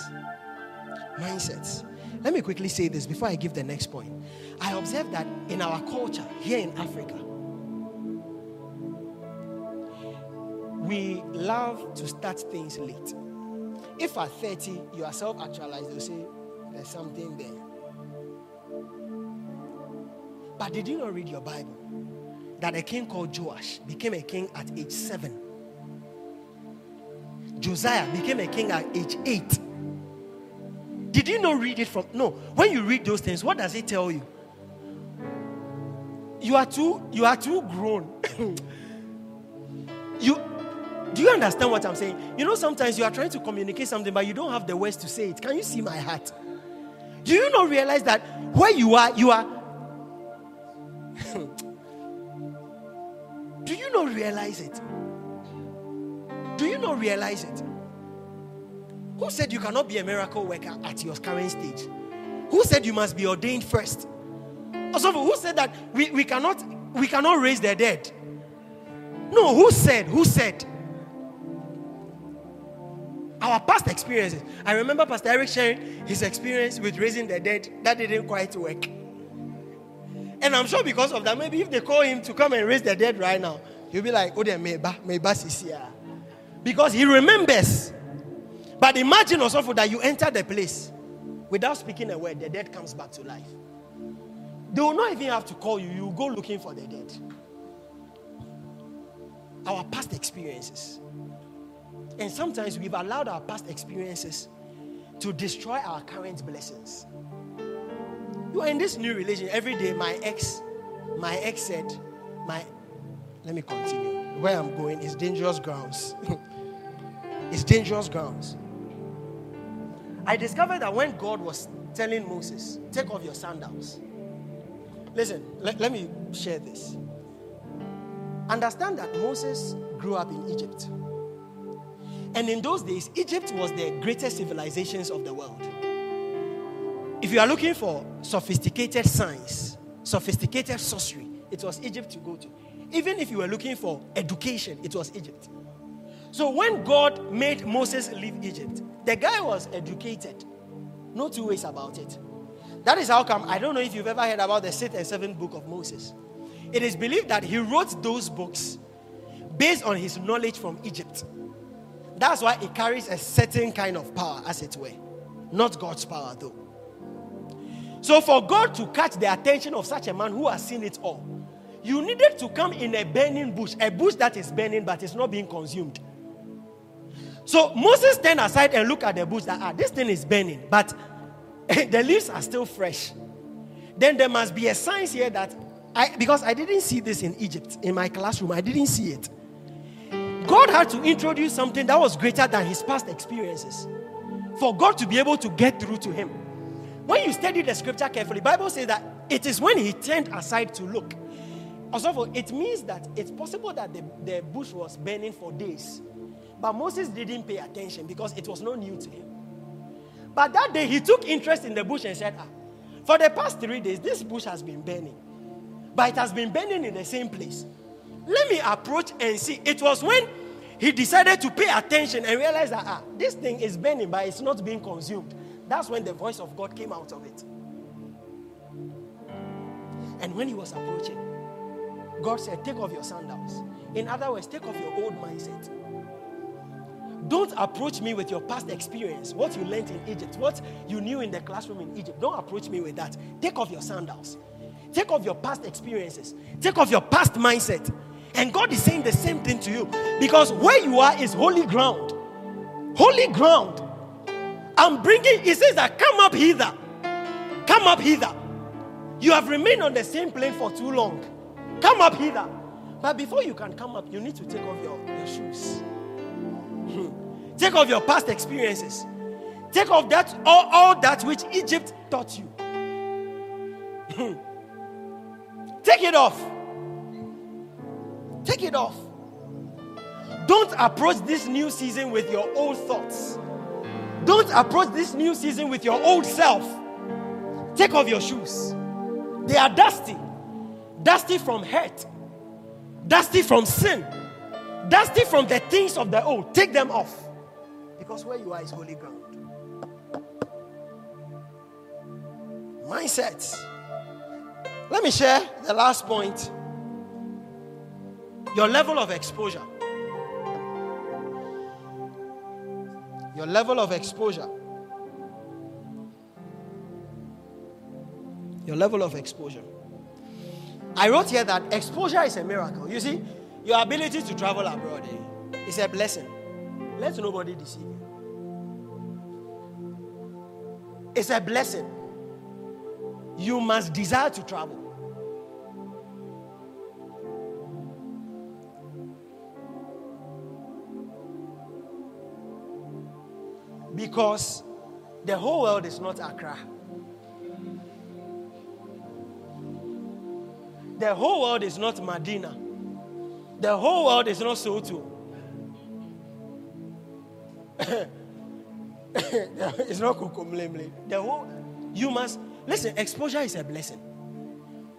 Mindsets. Let me quickly say this before I give the next point. I observe that in our culture here in Africa, we love to start things late. If at 30 you are self actualized, they'll say there's something there. But did you not read your Bible? That a king called Joash became a king at age seven. Josiah became a king at age eight. Did you not read it from? No. When you read those things, what does it tell you? You are too, you are too grown. you do you understand what I'm saying? You know, sometimes you are trying to communicate something, but you don't have the words to say it. Can you see my heart? Do you not realize that where you are, you are. Hmm. do you not realize it? Do you not realize it? Who said you cannot be a miracle worker at your current stage? Who said you must be ordained first? Also, who said that we, we cannot we cannot raise the dead? No, who said? Who said? Our past experiences. I remember Pastor Eric sharing his experience with raising the dead. That didn't quite work. And I'm sure because of that, maybe if they call him to come and raise the dead right now, he'll be like, Oh, they may ah. Because he remembers. But imagine also that you enter the place without speaking a word, the dead comes back to life. They will not even have to call you, you go looking for the dead. Our past experiences. And sometimes we've allowed our past experiences to destroy our current blessings. You are in this new religion every day. My ex, my ex said, my let me continue. Where I'm going is dangerous grounds. it's dangerous grounds. I discovered that when God was telling Moses, take off your sandals. Listen, let, let me share this. Understand that Moses grew up in Egypt. And in those days, Egypt was the greatest civilizations of the world. If you are looking for sophisticated science, sophisticated sorcery, it was Egypt to go to. Even if you were looking for education, it was Egypt. So when God made Moses leave Egypt, the guy was educated. No two ways about it. That is how come I don't know if you've ever heard about the sixth and seventh book of Moses. It is believed that he wrote those books based on his knowledge from Egypt. That's why it carries a certain kind of power, as it were. Not God's power, though. So, for God to catch the attention of such a man who has seen it all, you needed to come in a burning bush, a bush that is burning but is not being consumed. So Moses stand aside and look at the bush that ah, this thing is burning, but the leaves are still fresh. Then there must be a sign here that I because I didn't see this in Egypt in my classroom, I didn't see it. God had to introduce something that was greater than his past experiences for God to be able to get through to him. When you study the scripture carefully, Bible says that it is when he turned aside to look. Also, it means that it's possible that the, the bush was burning for days. But Moses didn't pay attention because it was not new to him. But that day he took interest in the bush and said, ah, for the past three days, this bush has been burning. But it has been burning in the same place. Let me approach and see. It was when he decided to pay attention and realize that ah, this thing is burning, but it's not being consumed. That's when the voice of God came out of it. And when he was approaching, God said, Take off your sandals. In other words, take off your old mindset. Don't approach me with your past experience, what you learned in Egypt, what you knew in the classroom in Egypt. Don't approach me with that. Take off your sandals. Take off your past experiences. Take off your past mindset. And God is saying the same thing to you because where you are is holy ground. Holy ground. I'm bringing, he says that come up hither. Come up hither. You have remained on the same plane for too long. Come up hither. But before you can come up, you need to take off your, your shoes. Hmm. take off your past experiences. Take off that all, all that which Egypt taught you. Hmm. take it off. Take it off. Don't approach this new season with your old thoughts. Don't approach this new season with your old self. Take off your shoes. They are dusty. Dusty from hurt. Dusty from sin. Dusty from the things of the old. Take them off. Because where you are is holy ground. Mindsets. Let me share the last point. Your level of exposure. Your level of exposure. Your level of exposure. I wrote here that exposure is a miracle. You see, your ability to travel abroad eh, is a blessing. Let nobody deceive you. It's a blessing. You must desire to travel. Because the whole world is not Accra. The whole world is not Medina. The whole world is not Soto. it's not Kokomlemle. The whole you must listen, exposure is a blessing.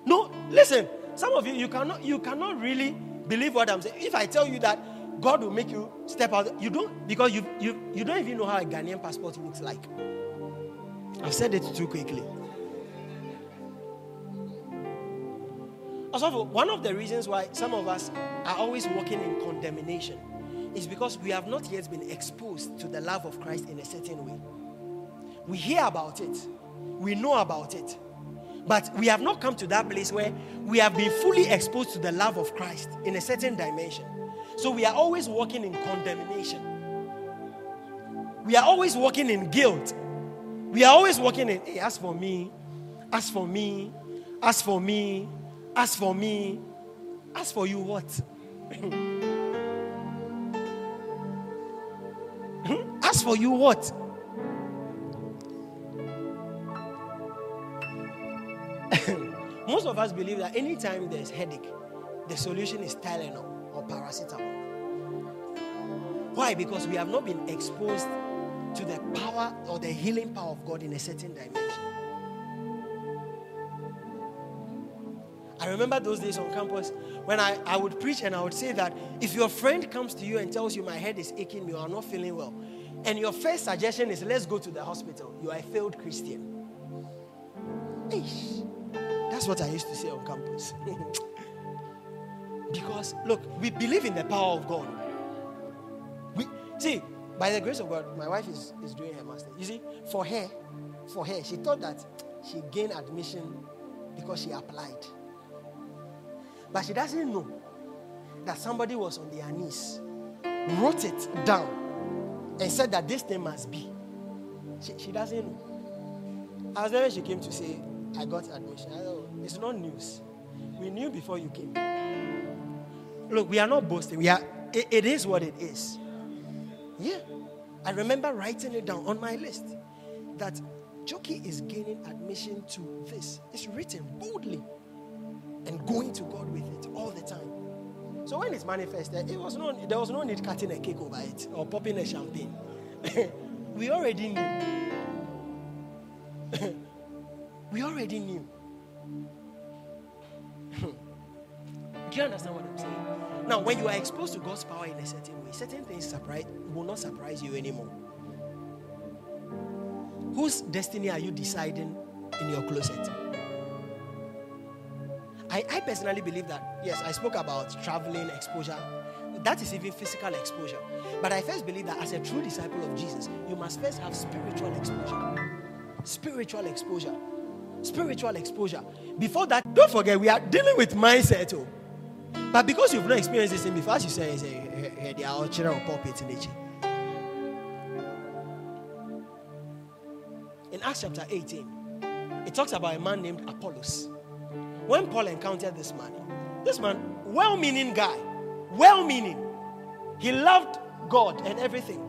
No, listen, some of you you cannot you cannot really believe what I'm saying. If I tell you that God will make you step out. You don't because you you you don't even know how a Ghanaian passport looks like. I've said it too quickly. Also, one of the reasons why some of us are always walking in condemnation is because we have not yet been exposed to the love of Christ in a certain way. We hear about it, we know about it, but we have not come to that place where we have been fully exposed to the love of Christ in a certain dimension. So we are always walking in condemnation. We are always walking in guilt. We are always walking in, hey, as for me, as for me, as for me, as for me, as for you, what? as for you, what? Most of us believe that anytime there's headache, the solution is Tylenol or paracetamol. Why? Because we have not been exposed to the power or the healing power of God in a certain dimension. I remember those days on campus when I, I would preach and I would say that if your friend comes to you and tells you my head is aching, you are not feeling well, and your first suggestion is let's go to the hospital, you are a failed Christian. Eesh. That's what I used to say on campus. because look, we believe in the power of God. We see, by the grace of God, my wife is, is doing her master. You see, for her, for her, she thought that she gained admission because she applied. But she doesn't know that somebody was on their knees, wrote it down, and said that this thing must be. She, she doesn't know. I was she came to say, I got admission. I know, oh, it's not news. We knew before you came. Look, we are not boasting. We are, it, it is what it is. Yeah. I remember writing it down on my list that Jockey is gaining admission to this. It's written boldly and going to God with it all the time. So when it's manifested, it was no, there was no need cutting a cake over it or popping a champagne. we already knew. we already knew. Do you understand what I'm saying? Now, when you are exposed to God's power in a certain way, certain things surprise will not surprise you anymore. Whose destiny are you deciding in your closet? I, I personally believe that, yes, I spoke about traveling, exposure. That is even physical exposure. But I first believe that as a true disciple of Jesus, you must first have spiritual exposure. Spiritual exposure. Spiritual exposure. Before that, don't forget, we are dealing with mindset. Oh. But because you've not experienced this thing before, as you say, say they are all children of pulpit in nature. In Acts chapter 18, it talks about a man named Apollos. When Paul encountered this man, this man, well meaning guy, well meaning, he loved God and everything.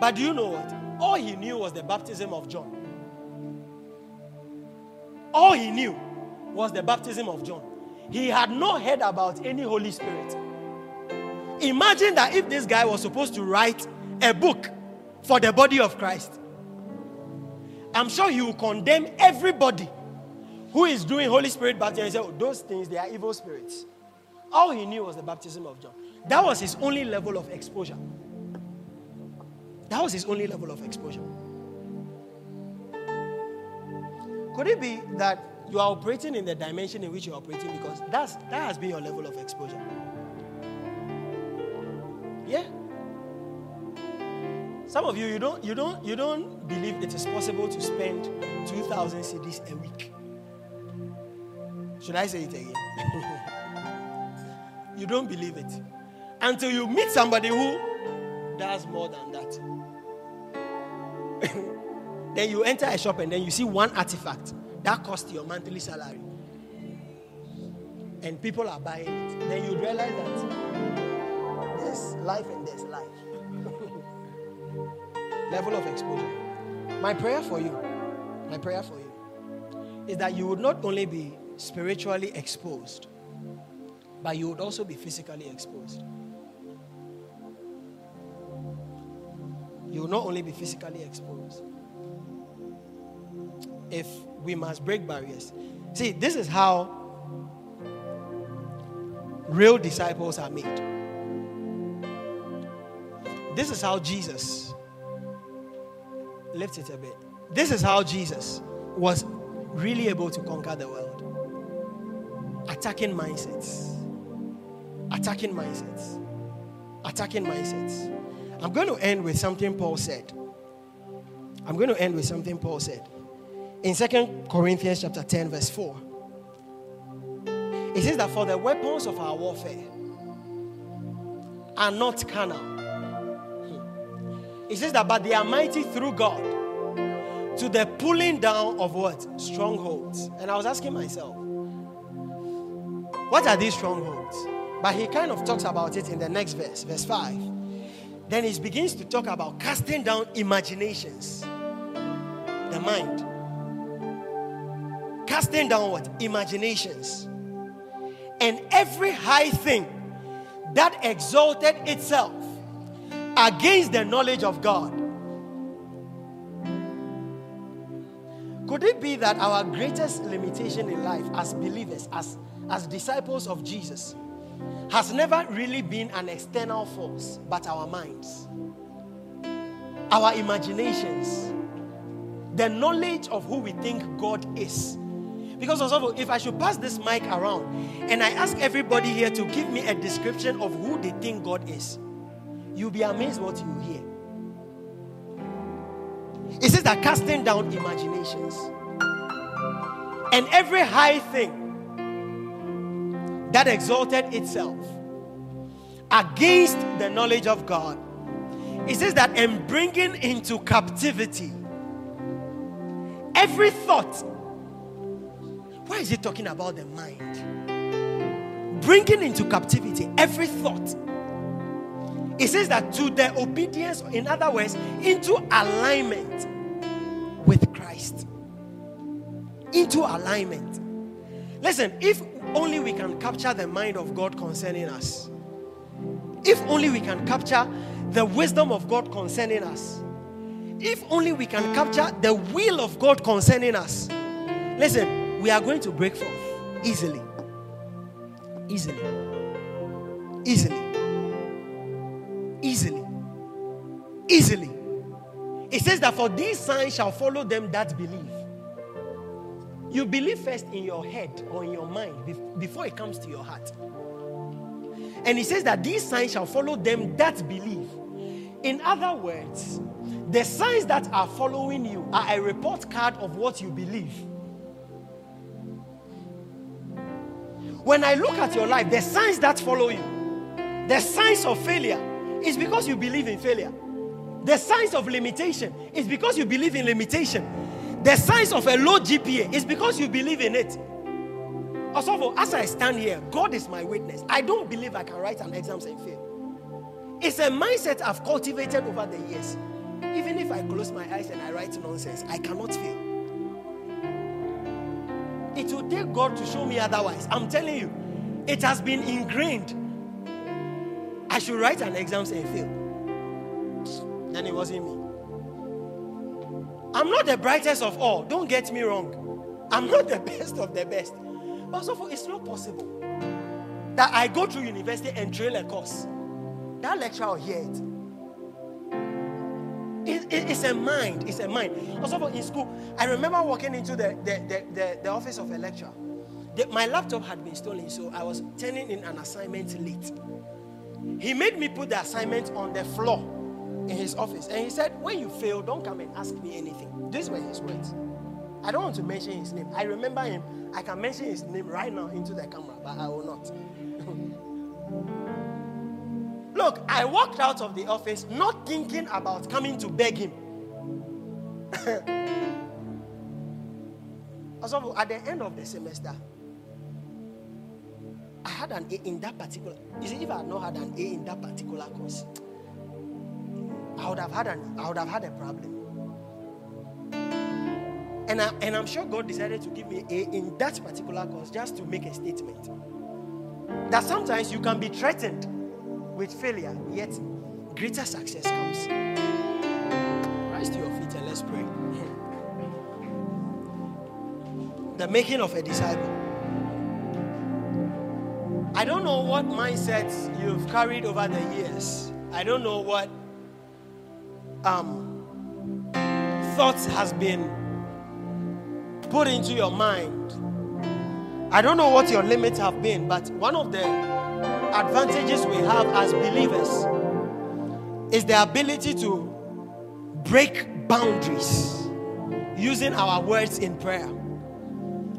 But do you know what? All he knew was the baptism of John. All he knew was the baptism of John. He had not heard about any Holy Spirit. Imagine that if this guy was supposed to write a book for the body of Christ, I'm sure he will condemn everybody who is doing Holy Spirit baptism and say, oh, those things, they are evil spirits. All he knew was the baptism of John. That was his only level of exposure. That was his only level of exposure. Could it be that you are operating in the dimension in which you're operating because that's, that has been your level of exposure? Yeah. Some of you, you don't, you don't, you don't believe it is possible to spend 2,000 cedis a week. Should I say it again? you don't believe it until you meet somebody who does more than that. then you enter a shop and then you see one artifact that costs your monthly salary. And people are buying it. Then you realize that there's life and there's life. Level of exposure. My prayer for you, my prayer for you, is that you would not only be spiritually exposed, but you would also be physically exposed. You will not only be physically exposed. If we must break barriers. See, this is how real disciples are made. This is how Jesus, lift it a bit. This is how Jesus was really able to conquer the world. Attacking mindsets. Attacking mindsets. Attacking mindsets. I'm going to end with something Paul said. I'm going to end with something Paul said. In Second Corinthians chapter 10, verse 4. It says that for the weapons of our warfare are not carnal. Hmm. It says that but they are mighty through God to the pulling down of what? Strongholds. And I was asking myself, what are these strongholds? But he kind of talks about it in the next verse, verse 5. Then he begins to talk about casting down imaginations, the mind. Casting down what? Imaginations. And every high thing that exalted itself against the knowledge of God. Could it be that our greatest limitation in life as believers, as as disciples of Jesus has never really been an external force, but our minds, our imaginations, the knowledge of who we think God is. Because, also, if I should pass this mic around and I ask everybody here to give me a description of who they think God is, you'll be amazed what you hear. It says that casting down imaginations and every high thing that exalted itself against the knowledge of God. It says that and bringing into captivity every thought. Why is he talking about the mind? Bringing into captivity every thought. It says that to the obedience, in other words, into alignment with Christ. Into alignment. Listen, if only we can capture the mind of God concerning us, if only we can capture the wisdom of God concerning us, if only we can capture the will of God concerning us, listen, we are going to break forth easily. Easily. Easily. Easily. Easily. It says that for these signs shall follow them that believe. You believe first in your head or in your mind before it comes to your heart. And he says that these signs shall follow them that believe. In other words, the signs that are following you are a report card of what you believe. When I look at your life, the signs that follow you, the signs of failure, is because you believe in failure. The signs of limitation is because you believe in limitation The signs of a low GPA is because you believe in it. Also, as I stand here, God is my witness. I don't believe I can write an exam and fail. It's a mindset I've cultivated over the years. Even if I close my eyes and I write nonsense, I cannot fail. It will take God to show me otherwise. I'm telling you, it has been ingrained. I should write an exam and fail. Then it wasn't me. I'm not the brightest of all. Don't get me wrong. I'm not the best of the best. But so far, it's not possible that I go through university and trail a course. That lecturer will hear it. It, it, it's a mind. It's a mind. Also, in school, I remember walking into the, the, the, the, the office of a lecturer. The, my laptop had been stolen, so I was turning in an assignment late. He made me put the assignment on the floor in his office. And he said, When you fail, don't come and ask me anything. These were his words. I don't want to mention his name. I remember him. I can mention his name right now into the camera, but I will not. Look, I walked out of the office not thinking about coming to beg him. also, at the end of the semester, I had an A in that particular. You see, if I had not had an A in that particular course, I would have had an I would have had a problem. And, I, and I'm sure God decided to give me A in that particular course just to make a statement. That sometimes you can be threatened with failure, yet greater success comes. Rise to your feet and let's pray. The making of a disciple. I don't know what mindsets you've carried over the years. I don't know what um, thoughts has been put into your mind. I don't know what your limits have been, but one of the advantages we have as believers is the ability to break boundaries using our words in prayer.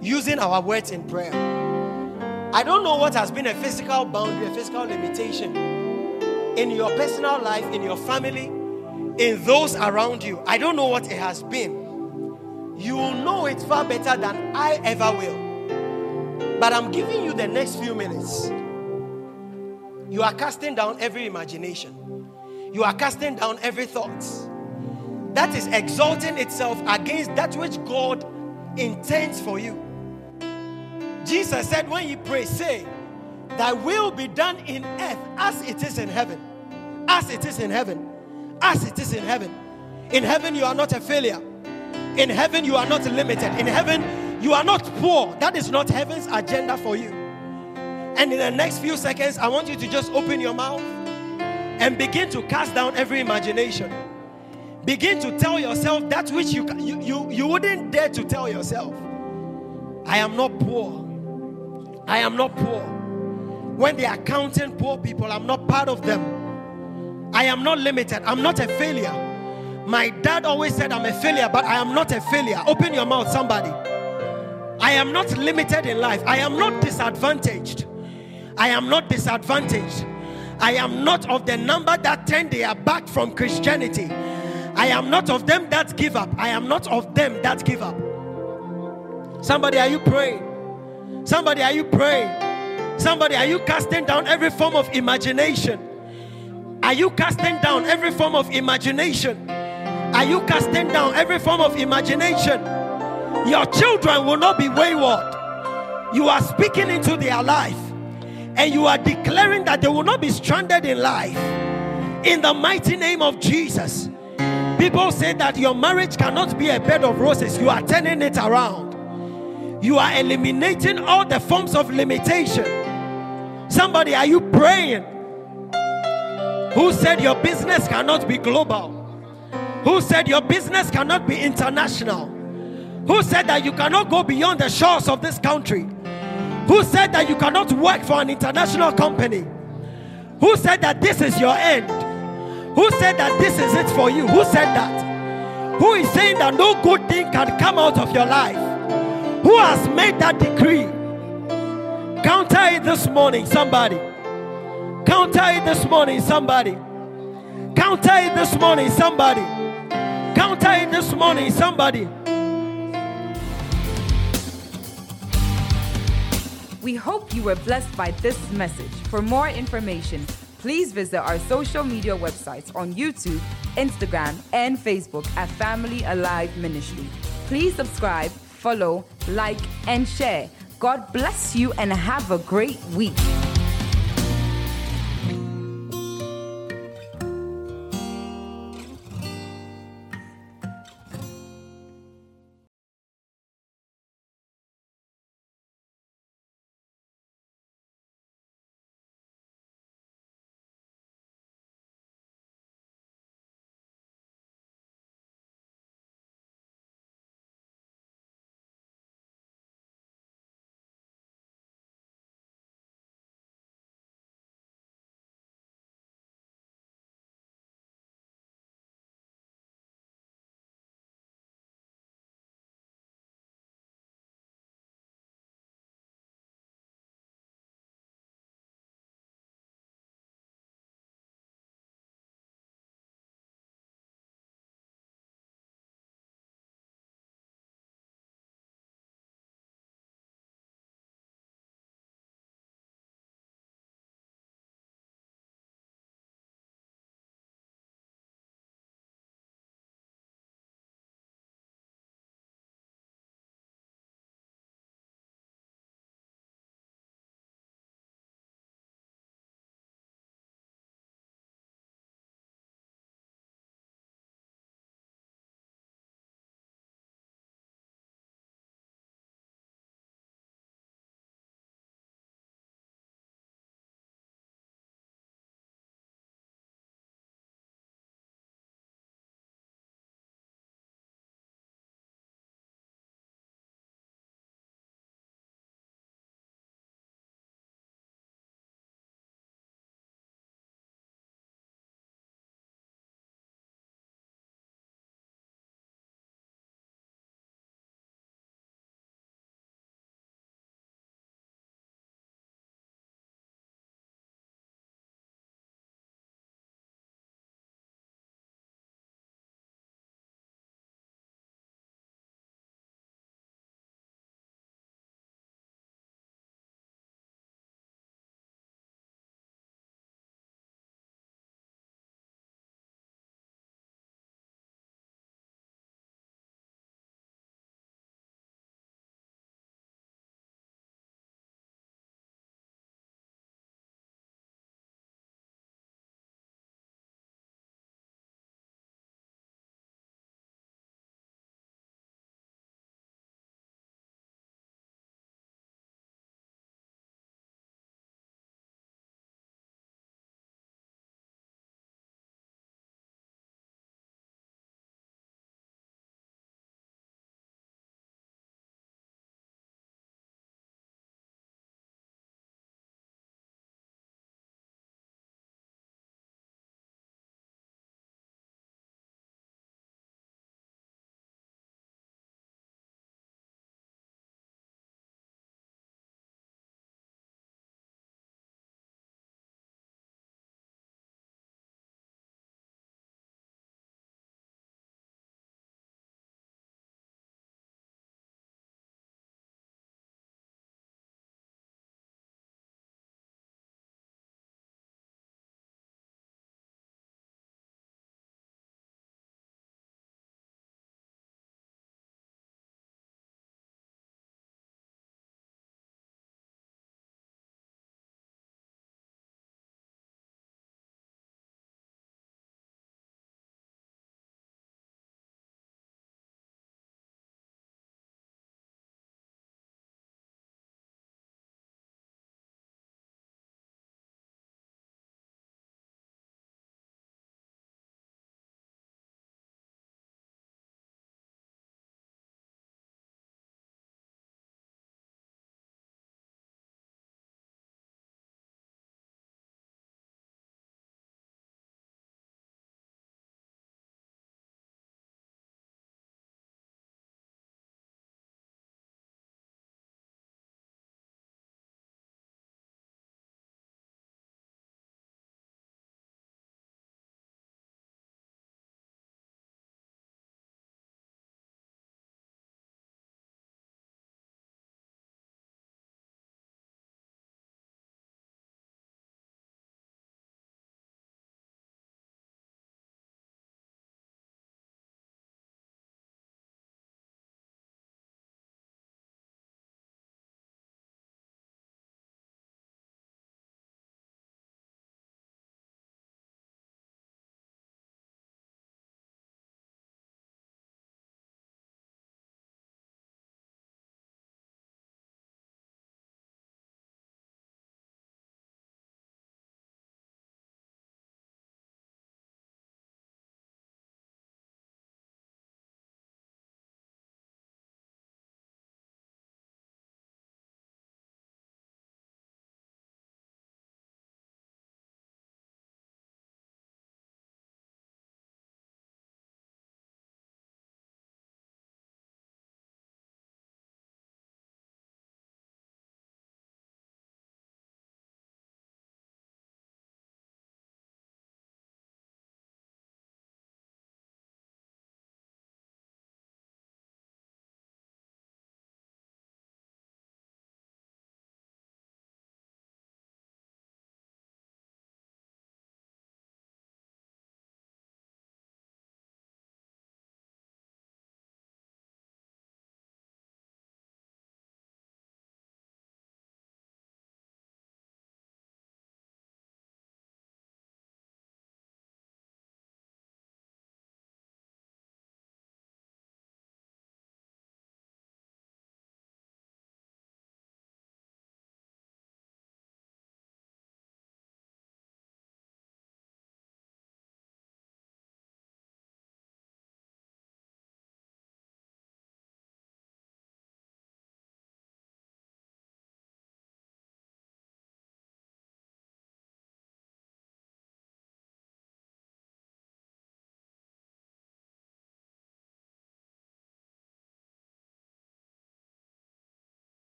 Using our words in prayer. I don't know what has been a physical boundary, a physical limitation in your personal life, in your family, in those around you. I don't know what it has been. You will know it far better than I ever will. But I'm giving you the next few minutes. You are casting down every imagination, you are casting down every thought that is exalting itself against that which God intends for you. Jesus said, when you pray, say, Thy will be done in earth as it is in heaven. As it is in heaven. As it is in heaven. In heaven, you are not a failure. In heaven, you are not limited. In heaven, you are not poor. That is not heaven's agenda for you. And in the next few seconds, I want you to just open your mouth and begin to cast down every imagination. Begin to tell yourself that which you, you, you, you wouldn't dare to tell yourself. I am not poor. I am not poor. When they are counting poor people, I'm not part of them. I am not limited. I'm not a failure. My dad always said I'm a failure, but I am not a failure. Open your mouth, somebody. I am not limited in life. I am not disadvantaged. I am not disadvantaged. I am not of the number that turn their back from Christianity. I am not of them that give up. I am not of them that give up. Somebody, are you praying? Somebody, are you praying? Somebody, are you casting down every form of imagination? Are you casting down every form of imagination? Are you casting down every form of imagination? Your children will not be wayward. You are speaking into their life and you are declaring that they will not be stranded in life. In the mighty name of Jesus. People say that your marriage cannot be a bed of roses. You are turning it around. You are eliminating all the forms of limitation. Somebody, are you praying? Who said your business cannot be global? Who said your business cannot be international? Who said that you cannot go beyond the shores of this country? Who said that you cannot work for an international company? Who said that this is your end? Who said that this is it for you? Who said that? Who is saying that no good thing can come out of your life? Who has made that decree? Counter it this morning, somebody. Counter it this morning, somebody. Counter it this morning, somebody. Counter it this morning, somebody. We hope you were blessed by this message. For more information, please visit our social media websites on YouTube, Instagram, and Facebook at Family Alive Ministry. Please subscribe, follow, like, and share. God bless you and have a great week.